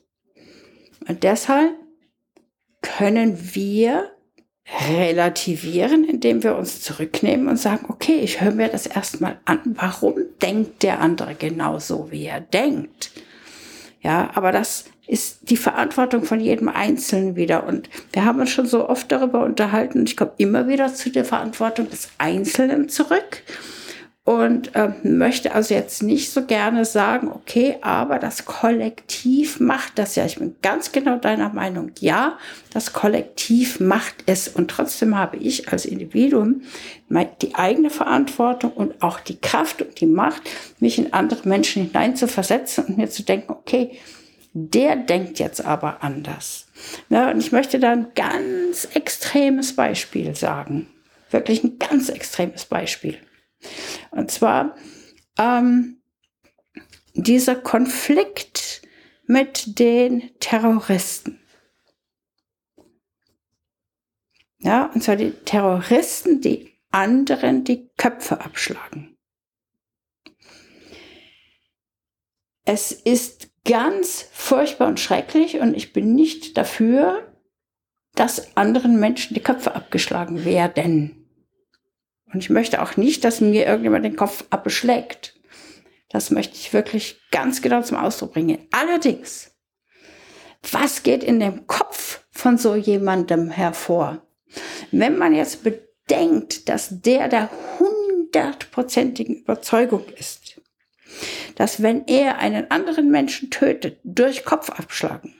Speaker 2: Und deshalb können wir relativieren, indem wir uns zurücknehmen und sagen, okay, ich höre mir das erstmal an. Warum denkt der andere genauso, wie er denkt? Ja, aber das ist die Verantwortung von jedem Einzelnen wieder. Und wir haben uns schon so oft darüber unterhalten. Ich komme immer wieder zu der Verantwortung des Einzelnen zurück und äh, möchte also jetzt nicht so gerne sagen, okay, aber das Kollektiv macht das ja. Ich bin ganz genau deiner Meinung. Ja, das Kollektiv macht es und trotzdem habe ich als Individuum die eigene Verantwortung und auch die Kraft und die Macht, mich in andere Menschen hineinzuversetzen und mir zu denken, okay, der denkt jetzt aber anders. Ja, und ich möchte da ein ganz extremes Beispiel sagen. Wirklich ein ganz extremes Beispiel. Und zwar ähm, dieser Konflikt mit den Terroristen. Ja, und zwar die Terroristen, die anderen die Köpfe abschlagen. Es ist ganz furchtbar und schrecklich und ich bin nicht dafür, dass anderen Menschen die Köpfe abgeschlagen werden. Und ich möchte auch nicht, dass mir irgendjemand den Kopf abbeschlägt. Das möchte ich wirklich ganz genau zum Ausdruck bringen. Allerdings, was geht in dem Kopf von so jemandem hervor? Wenn man jetzt bedenkt, dass der der hundertprozentigen Überzeugung ist, dass wenn er einen anderen Menschen tötet, durch Kopf abschlagen,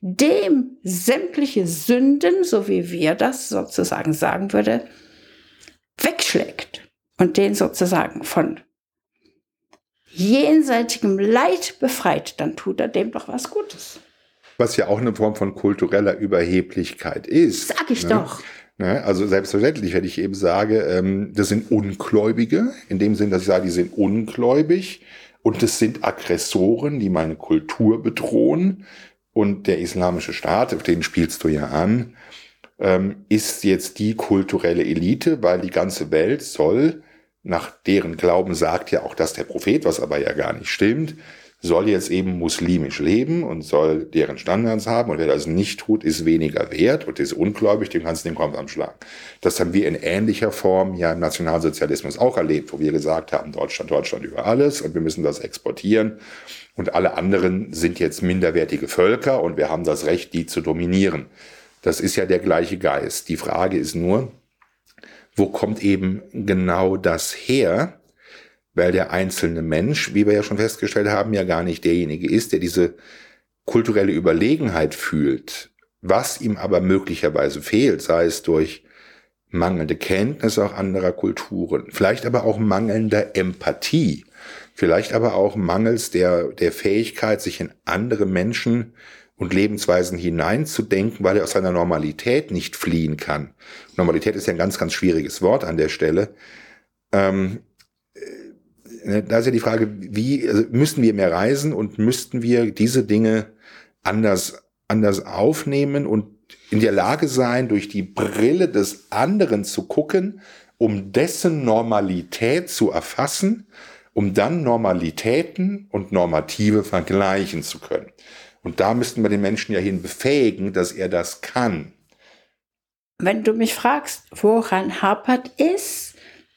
Speaker 2: dem sämtliche Sünden, so wie wir das sozusagen sagen würde, wegschlägt und den sozusagen von jenseitigem Leid befreit, dann tut er dem doch was Gutes.
Speaker 3: Was ja auch eine Form von kultureller Überheblichkeit ist.
Speaker 2: Sag ich ne? doch.
Speaker 3: Ne? Also selbstverständlich, wenn ich eben sage, ähm, das sind Ungläubige, in dem Sinn, dass ich sage, die sind ungläubig und das sind Aggressoren, die meine Kultur bedrohen. Und der islamische Staat, auf den spielst du ja an, ähm, ist jetzt die kulturelle Elite, weil die ganze Welt soll, nach deren Glauben sagt ja auch das der Prophet, was aber ja gar nicht stimmt, soll jetzt eben muslimisch leben und soll deren Standards haben und wer das nicht tut, ist weniger wert und ist ungläubig, dem kannst du den Kopf anschlagen. Das haben wir in ähnlicher Form ja im Nationalsozialismus auch erlebt, wo wir gesagt haben, Deutschland, Deutschland über alles und wir müssen das exportieren und alle anderen sind jetzt minderwertige Völker und wir haben das Recht, die zu dominieren. Das ist ja der gleiche Geist. Die Frage ist nur, wo kommt eben genau das her? Weil der einzelne Mensch, wie wir ja schon festgestellt haben, ja gar nicht derjenige ist, der diese kulturelle Überlegenheit fühlt. Was ihm aber möglicherweise fehlt, sei es durch mangelnde Kenntnis auch anderer Kulturen, vielleicht aber auch mangelnder Empathie, vielleicht aber auch mangels der, der Fähigkeit, sich in andere Menschen und Lebensweisen hineinzudenken, weil er aus seiner Normalität nicht fliehen kann. Normalität ist ja ein ganz, ganz schwieriges Wort an der Stelle. Ähm, äh, da ist ja die Frage, wie also müssten wir mehr reisen und müssten wir diese Dinge anders, anders aufnehmen und in der Lage sein, durch die Brille des anderen zu gucken, um dessen Normalität zu erfassen um dann Normalitäten und Normative vergleichen zu können. Und da müssten wir den Menschen ja hin befähigen, dass er das kann.
Speaker 2: Wenn du mich fragst, woran hapert es,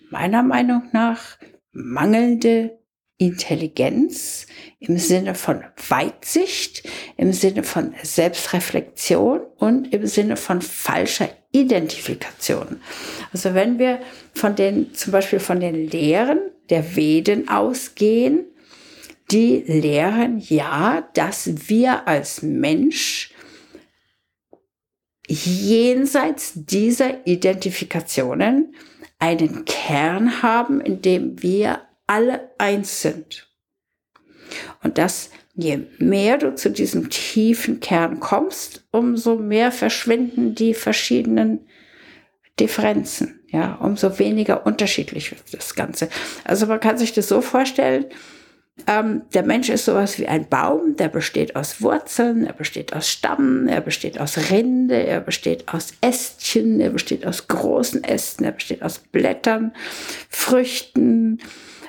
Speaker 2: meiner Meinung nach mangelnde Intelligenz im Sinne von Weitsicht, im Sinne von Selbstreflexion und im Sinne von falscher Identifikation. Also wenn wir von den, zum Beispiel von den Lehren der Veden ausgehen, die lehren ja, dass wir als Mensch jenseits dieser Identifikationen einen Kern haben, in dem wir alle eins sind. Und dass je mehr du zu diesem tiefen Kern kommst, umso mehr verschwinden die verschiedenen Differenzen. Ja, umso weniger unterschiedlich wird das Ganze. Also man kann sich das so vorstellen, ähm, der Mensch ist sowas wie ein Baum, der besteht aus Wurzeln, er besteht aus Stamm, er besteht aus Rinde, er besteht aus Ästchen, er besteht aus großen Ästen, er besteht aus Blättern, Früchten,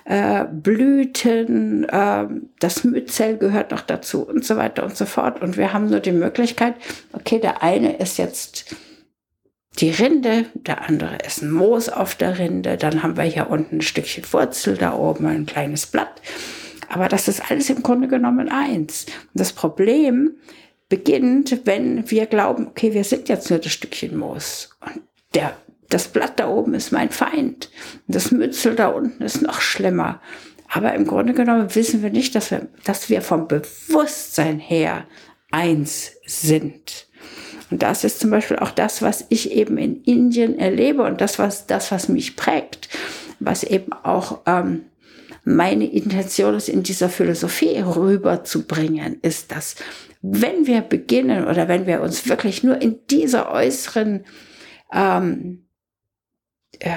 Speaker 2: äh, Blüten, äh, das Myzel gehört noch dazu und so weiter und so fort. Und wir haben nur die Möglichkeit, okay, der eine ist jetzt die Rinde, der andere ist ein Moos auf der Rinde, dann haben wir hier unten ein Stückchen Wurzel, da oben ein kleines Blatt. Aber das ist alles im Grunde genommen eins. Und das Problem beginnt, wenn wir glauben, okay, wir sind jetzt nur das Stückchen Moos. Und der das Blatt da oben ist mein Feind. Das Mützel da unten ist noch schlimmer. Aber im Grunde genommen wissen wir nicht, dass wir, dass wir vom Bewusstsein her eins sind. Und das ist zum Beispiel auch das, was ich eben in Indien erlebe und das, was, das, was mich prägt, was eben auch ähm, meine Intention ist, in dieser Philosophie rüberzubringen, ist, dass wenn wir beginnen oder wenn wir uns wirklich nur in dieser äußeren ähm, äh,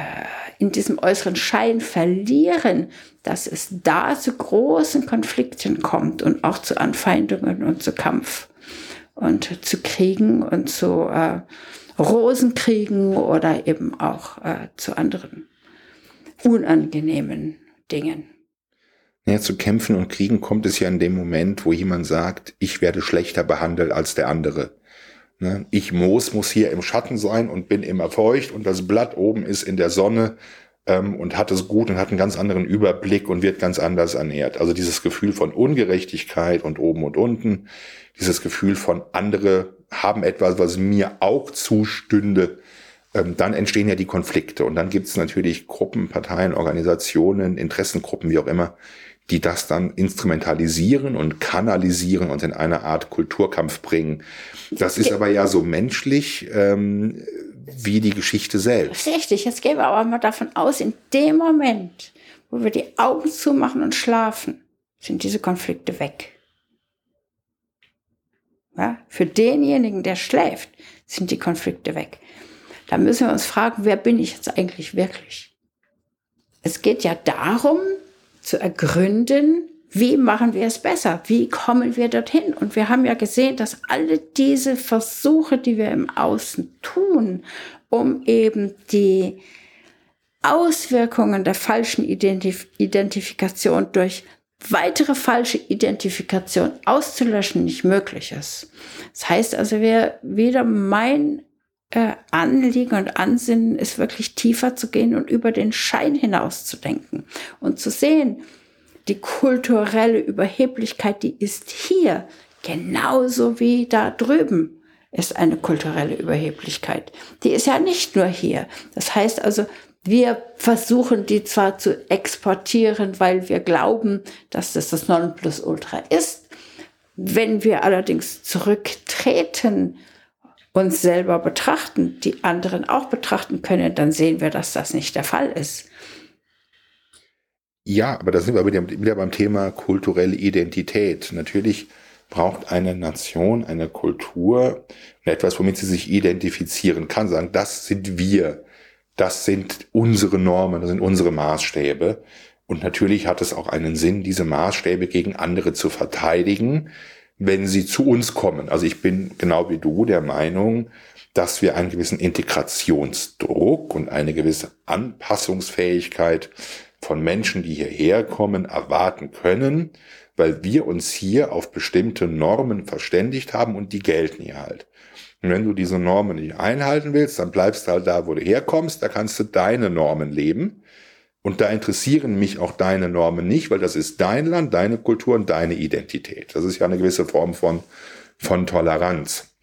Speaker 2: in diesem äußeren Schein verlieren, dass es da zu großen Konflikten kommt und auch zu Anfeindungen und zu Kampf und zu Kriegen und zu äh, Rosenkriegen oder eben auch äh, zu anderen unangenehmen Dingen.
Speaker 3: Ja, zu Kämpfen und Kriegen kommt es ja in dem Moment, wo jemand sagt, ich werde schlechter behandelt als der andere. Ne? Ich Moos muss hier im Schatten sein und bin immer feucht und das Blatt oben ist in der Sonne ähm, und hat es gut und hat einen ganz anderen Überblick und wird ganz anders ernährt. Also dieses Gefühl von Ungerechtigkeit und oben und unten, dieses Gefühl von andere haben etwas, was mir auch zustünde, ähm, dann entstehen ja die Konflikte und dann gibt es natürlich Gruppen, Parteien, Organisationen, Interessengruppen, wie auch immer, die das dann instrumentalisieren und kanalisieren und in eine Art Kulturkampf bringen. Das ist aber ja so menschlich ähm, wie die Geschichte selbst.
Speaker 2: Richtig, jetzt gehen wir aber mal davon aus, in dem Moment, wo wir die Augen zumachen und schlafen, sind diese Konflikte weg. Ja, für denjenigen, der schläft, sind die Konflikte weg. Da müssen wir uns fragen, wer bin ich jetzt eigentlich wirklich? Es geht ja darum, zu ergründen, wie machen wir es besser? Wie kommen wir dorthin? Und wir haben ja gesehen, dass alle diese Versuche, die wir im Außen tun, um eben die Auswirkungen der falschen Identif Identifikation durch weitere falsche Identifikation auszulöschen nicht möglich ist. Das heißt also, wer wieder mein äh, Anliegen und Ansinnen ist wirklich tiefer zu gehen und über den Schein hinaus zu denken und zu sehen, die kulturelle Überheblichkeit, die ist hier genauso wie da drüben ist eine kulturelle Überheblichkeit. Die ist ja nicht nur hier. Das heißt also, wir versuchen die zwar zu exportieren, weil wir glauben, dass das das Nonplusultra ist. Wenn wir allerdings zurücktreten, uns selber betrachten, die anderen auch betrachten können, dann sehen wir, dass das nicht der Fall ist.
Speaker 3: Ja, aber da sind wir wieder beim Thema kulturelle Identität. Natürlich braucht eine Nation, eine Kultur etwas, womit sie sich identifizieren kann, sagen, das sind wir, das sind unsere Normen, das sind unsere Maßstäbe. Und natürlich hat es auch einen Sinn, diese Maßstäbe gegen andere zu verteidigen, wenn sie zu uns kommen. Also ich bin genau wie du der Meinung, dass wir einen gewissen Integrationsdruck und eine gewisse Anpassungsfähigkeit von Menschen, die hierher kommen, erwarten können, weil wir uns hier auf bestimmte Normen verständigt haben und die gelten hier halt. Und wenn du diese Normen nicht einhalten willst, dann bleibst du halt da, wo du herkommst, da kannst du deine Normen leben. Und da interessieren mich auch deine Normen nicht, weil das ist dein Land, deine Kultur und deine Identität. Das ist ja eine gewisse Form von, von Toleranz.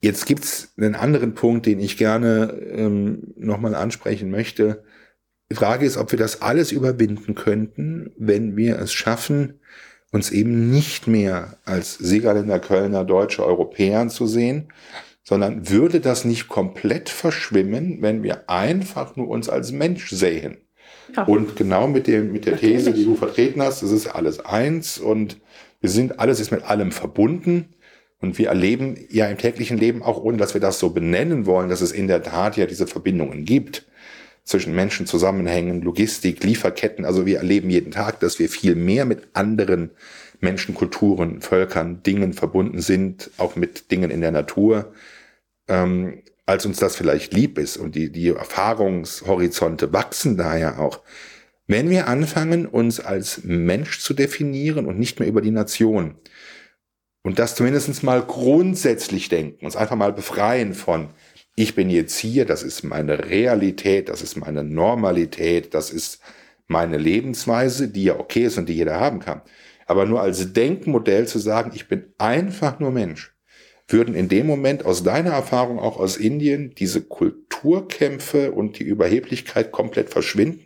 Speaker 3: Jetzt gibt's einen anderen Punkt, den ich gerne ähm, nochmal ansprechen möchte. Die Frage ist, ob wir das alles überwinden könnten, wenn wir es schaffen, uns eben nicht mehr als Siegerländer, Kölner, Deutsche, Europäer zu sehen, sondern würde das nicht komplett verschwimmen, wenn wir einfach nur uns als Mensch sehen. Ja. Und genau mit dem, mit der These, die du vertreten hast, das ist alles eins und wir sind, alles ist mit allem verbunden. Und wir erleben ja im täglichen Leben auch, ohne dass wir das so benennen wollen, dass es in der Tat ja diese Verbindungen gibt zwischen Menschen zusammenhängen, Logistik, Lieferketten. Also wir erleben jeden Tag, dass wir viel mehr mit anderen Menschen, Kulturen, Völkern, Dingen verbunden sind, auch mit Dingen in der Natur, ähm, als uns das vielleicht lieb ist. Und die, die Erfahrungshorizonte wachsen daher auch. Wenn wir anfangen, uns als Mensch zu definieren und nicht mehr über die Nation, und das zumindest mal grundsätzlich denken, uns einfach mal befreien von ich bin jetzt hier, das ist meine Realität, das ist meine Normalität, das ist meine Lebensweise, die ja okay ist und die jeder haben kann. Aber nur als Denkmodell zu sagen, ich bin einfach nur Mensch, würden in dem Moment aus deiner Erfahrung auch aus Indien diese Kulturkämpfe und die Überheblichkeit komplett verschwinden?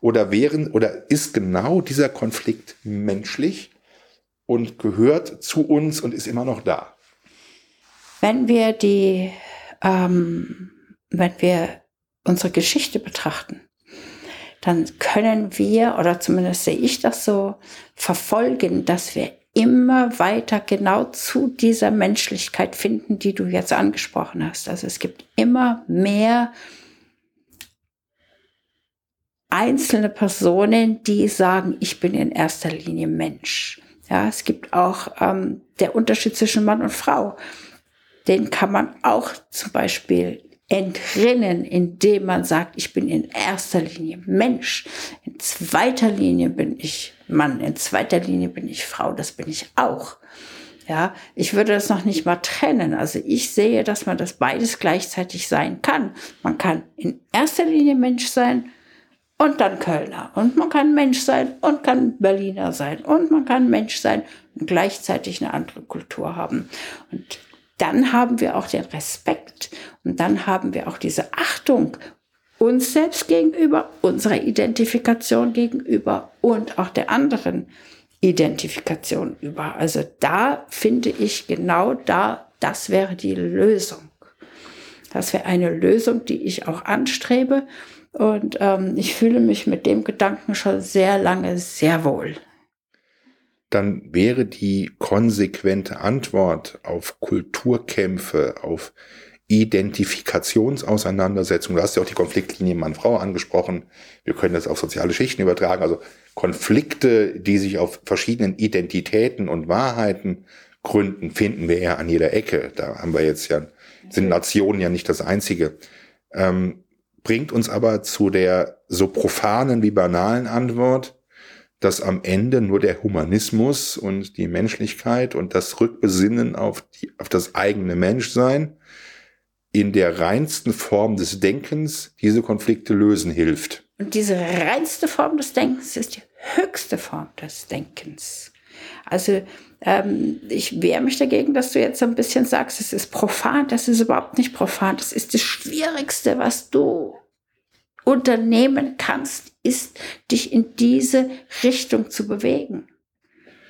Speaker 3: Oder wären, oder ist genau dieser Konflikt menschlich und gehört zu uns und ist immer noch da?
Speaker 2: Wenn wir die ähm, wenn wir unsere Geschichte betrachten, dann können wir, oder zumindest sehe ich das so, verfolgen, dass wir immer weiter genau zu dieser Menschlichkeit finden, die du jetzt angesprochen hast. Also es gibt immer mehr einzelne Personen, die sagen, ich bin in erster Linie Mensch. Ja, es gibt auch ähm, der Unterschied zwischen Mann und Frau den kann man auch zum Beispiel entrinnen, indem man sagt, ich bin in erster Linie Mensch, in zweiter Linie bin ich Mann, in zweiter Linie bin ich Frau, das bin ich auch. Ja, ich würde das noch nicht mal trennen. Also ich sehe, dass man das beides gleichzeitig sein kann. Man kann in erster Linie Mensch sein und dann Kölner. Und man kann Mensch sein und kann Berliner sein. Und man kann Mensch sein und gleichzeitig eine andere Kultur haben. Und dann haben wir auch den Respekt und dann haben wir auch diese Achtung uns selbst gegenüber, unserer Identifikation gegenüber und auch der anderen Identifikation über. Also da finde ich genau da, das wäre die Lösung. Das wäre eine Lösung, die ich auch anstrebe. Und ähm, ich fühle mich mit dem Gedanken schon sehr lange sehr wohl
Speaker 3: dann wäre die konsequente Antwort auf Kulturkämpfe, auf Identifikationsauseinandersetzungen, du hast ja auch die Konfliktlinie Mann-Frau angesprochen, wir können das auf soziale Schichten übertragen, also Konflikte, die sich auf verschiedenen Identitäten und Wahrheiten gründen, finden wir eher an jeder Ecke. Da haben wir jetzt ja, sind Nationen ja nicht das einzige. Ähm, bringt uns aber zu der so profanen wie banalen Antwort, dass am Ende nur der Humanismus und die Menschlichkeit und das Rückbesinnen auf, die, auf das eigene Menschsein in der reinsten Form des Denkens diese Konflikte lösen hilft.
Speaker 2: Und diese reinste Form des Denkens ist die höchste Form des Denkens. Also ähm, ich wehre mich dagegen, dass du jetzt so ein bisschen sagst, es ist profan. Das ist überhaupt nicht profan. Das ist das Schwierigste, was du unternehmen kannst, ist, dich in diese Richtung zu bewegen.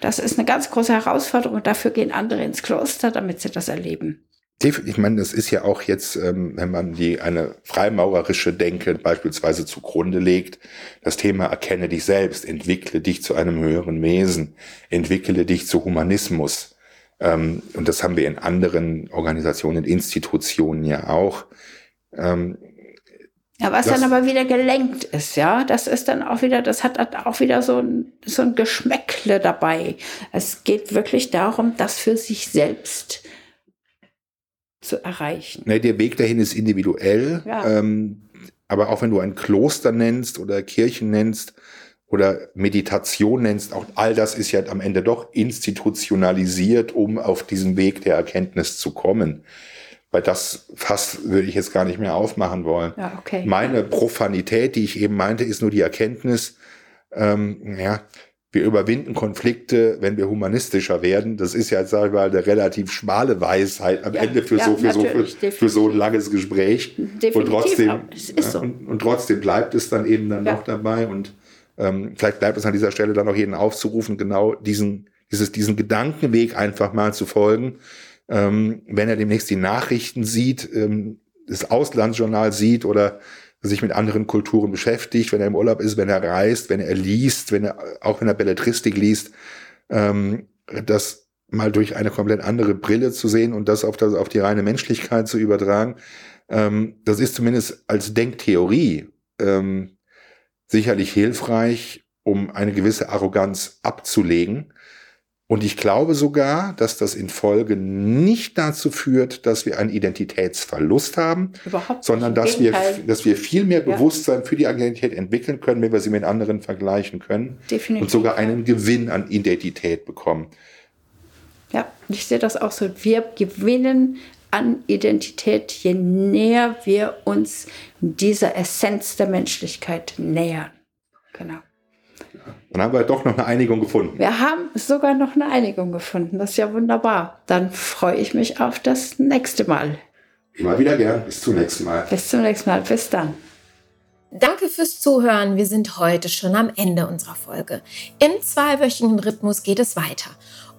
Speaker 2: Das ist eine ganz große Herausforderung und dafür gehen andere ins Kloster, damit sie das erleben.
Speaker 3: Ich meine, das ist ja auch jetzt, ähm, wenn man die eine freimaurerische Denke beispielsweise zugrunde legt, das Thema erkenne dich selbst, entwickle dich zu einem höheren Wesen, entwickle dich zu Humanismus. Ähm, und das haben wir in anderen Organisationen, Institutionen ja auch.
Speaker 2: Ja, was das, dann aber wieder gelenkt ist, ja, das ist dann auch wieder, das hat auch wieder so ein, so ein Geschmäckle dabei. Es geht wirklich darum, das für sich selbst zu erreichen.
Speaker 3: Ne, der Weg dahin ist individuell, ja. ähm, aber auch wenn du ein Kloster nennst oder Kirchen nennst oder Meditation nennst, auch all das ist ja am Ende doch institutionalisiert, um auf diesen Weg der Erkenntnis zu kommen weil das fast würde ich jetzt gar nicht mehr aufmachen wollen.
Speaker 2: Ja, okay.
Speaker 3: Meine Profanität, die ich eben meinte, ist nur die Erkenntnis, ähm, ja, wir überwinden Konflikte, wenn wir humanistischer werden. Das ist ja, sag ich mal, eine relativ schmale Weisheit am ja, Ende für, ja, so, für, so, für, für, so ein langes Gespräch.
Speaker 2: Definitiv,
Speaker 3: und trotzdem,
Speaker 2: so.
Speaker 3: und, und, trotzdem bleibt es dann eben dann noch dabei. Und ähm, vielleicht bleibt es an dieser Stelle dann auch jeden aufzurufen, genau diesen, dieses, diesen Gedankenweg einfach mal zu folgen ähm, wenn er demnächst die Nachrichten sieht, ähm, das Auslandsjournal sieht oder sich mit anderen Kulturen beschäftigt, wenn er im Urlaub ist, wenn er reist, wenn er liest, wenn er, auch wenn er Belletristik liest, ähm, das mal durch eine komplett andere Brille zu sehen und das auf, das, auf die reine Menschlichkeit zu übertragen, ähm, das ist zumindest als Denktheorie ähm, sicherlich hilfreich, um eine gewisse Arroganz abzulegen und ich glaube sogar, dass das in Folge nicht dazu führt, dass wir einen Identitätsverlust haben,
Speaker 2: Überhaupt
Speaker 3: sondern dass wir, dass wir viel mehr ja. Bewusstsein für die Identität entwickeln können, wenn wir sie mit anderen vergleichen können.
Speaker 2: Definitiv.
Speaker 3: Und sogar einen Gewinn an Identität bekommen.
Speaker 2: Ja, ich sehe das auch so. Wir gewinnen an Identität, je näher wir uns dieser Essenz der Menschlichkeit nähern. Genau.
Speaker 3: Dann haben wir doch noch eine Einigung gefunden.
Speaker 2: Wir haben sogar noch eine Einigung gefunden. Das ist ja wunderbar. Dann freue ich mich auf das nächste Mal.
Speaker 3: Immer wieder gern. Bis zum nächsten Mal.
Speaker 2: Bis zum nächsten Mal. Bis dann.
Speaker 1: Danke fürs Zuhören. Wir sind heute schon am Ende unserer Folge. Im zweiwöchigen Rhythmus geht es weiter.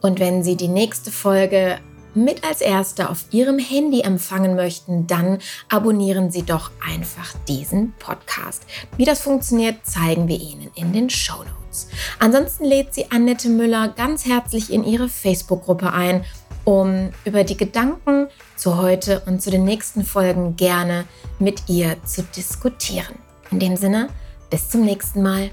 Speaker 1: Und wenn Sie die nächste Folge mit als Erste auf Ihrem Handy empfangen möchten, dann abonnieren Sie doch einfach diesen Podcast. Wie das funktioniert, zeigen wir Ihnen in den Show Notes. Ansonsten lädt sie Annette Müller ganz herzlich in ihre Facebook-Gruppe ein, um über die Gedanken zu heute und zu den nächsten Folgen gerne mit ihr zu diskutieren. In dem Sinne, bis zum nächsten Mal.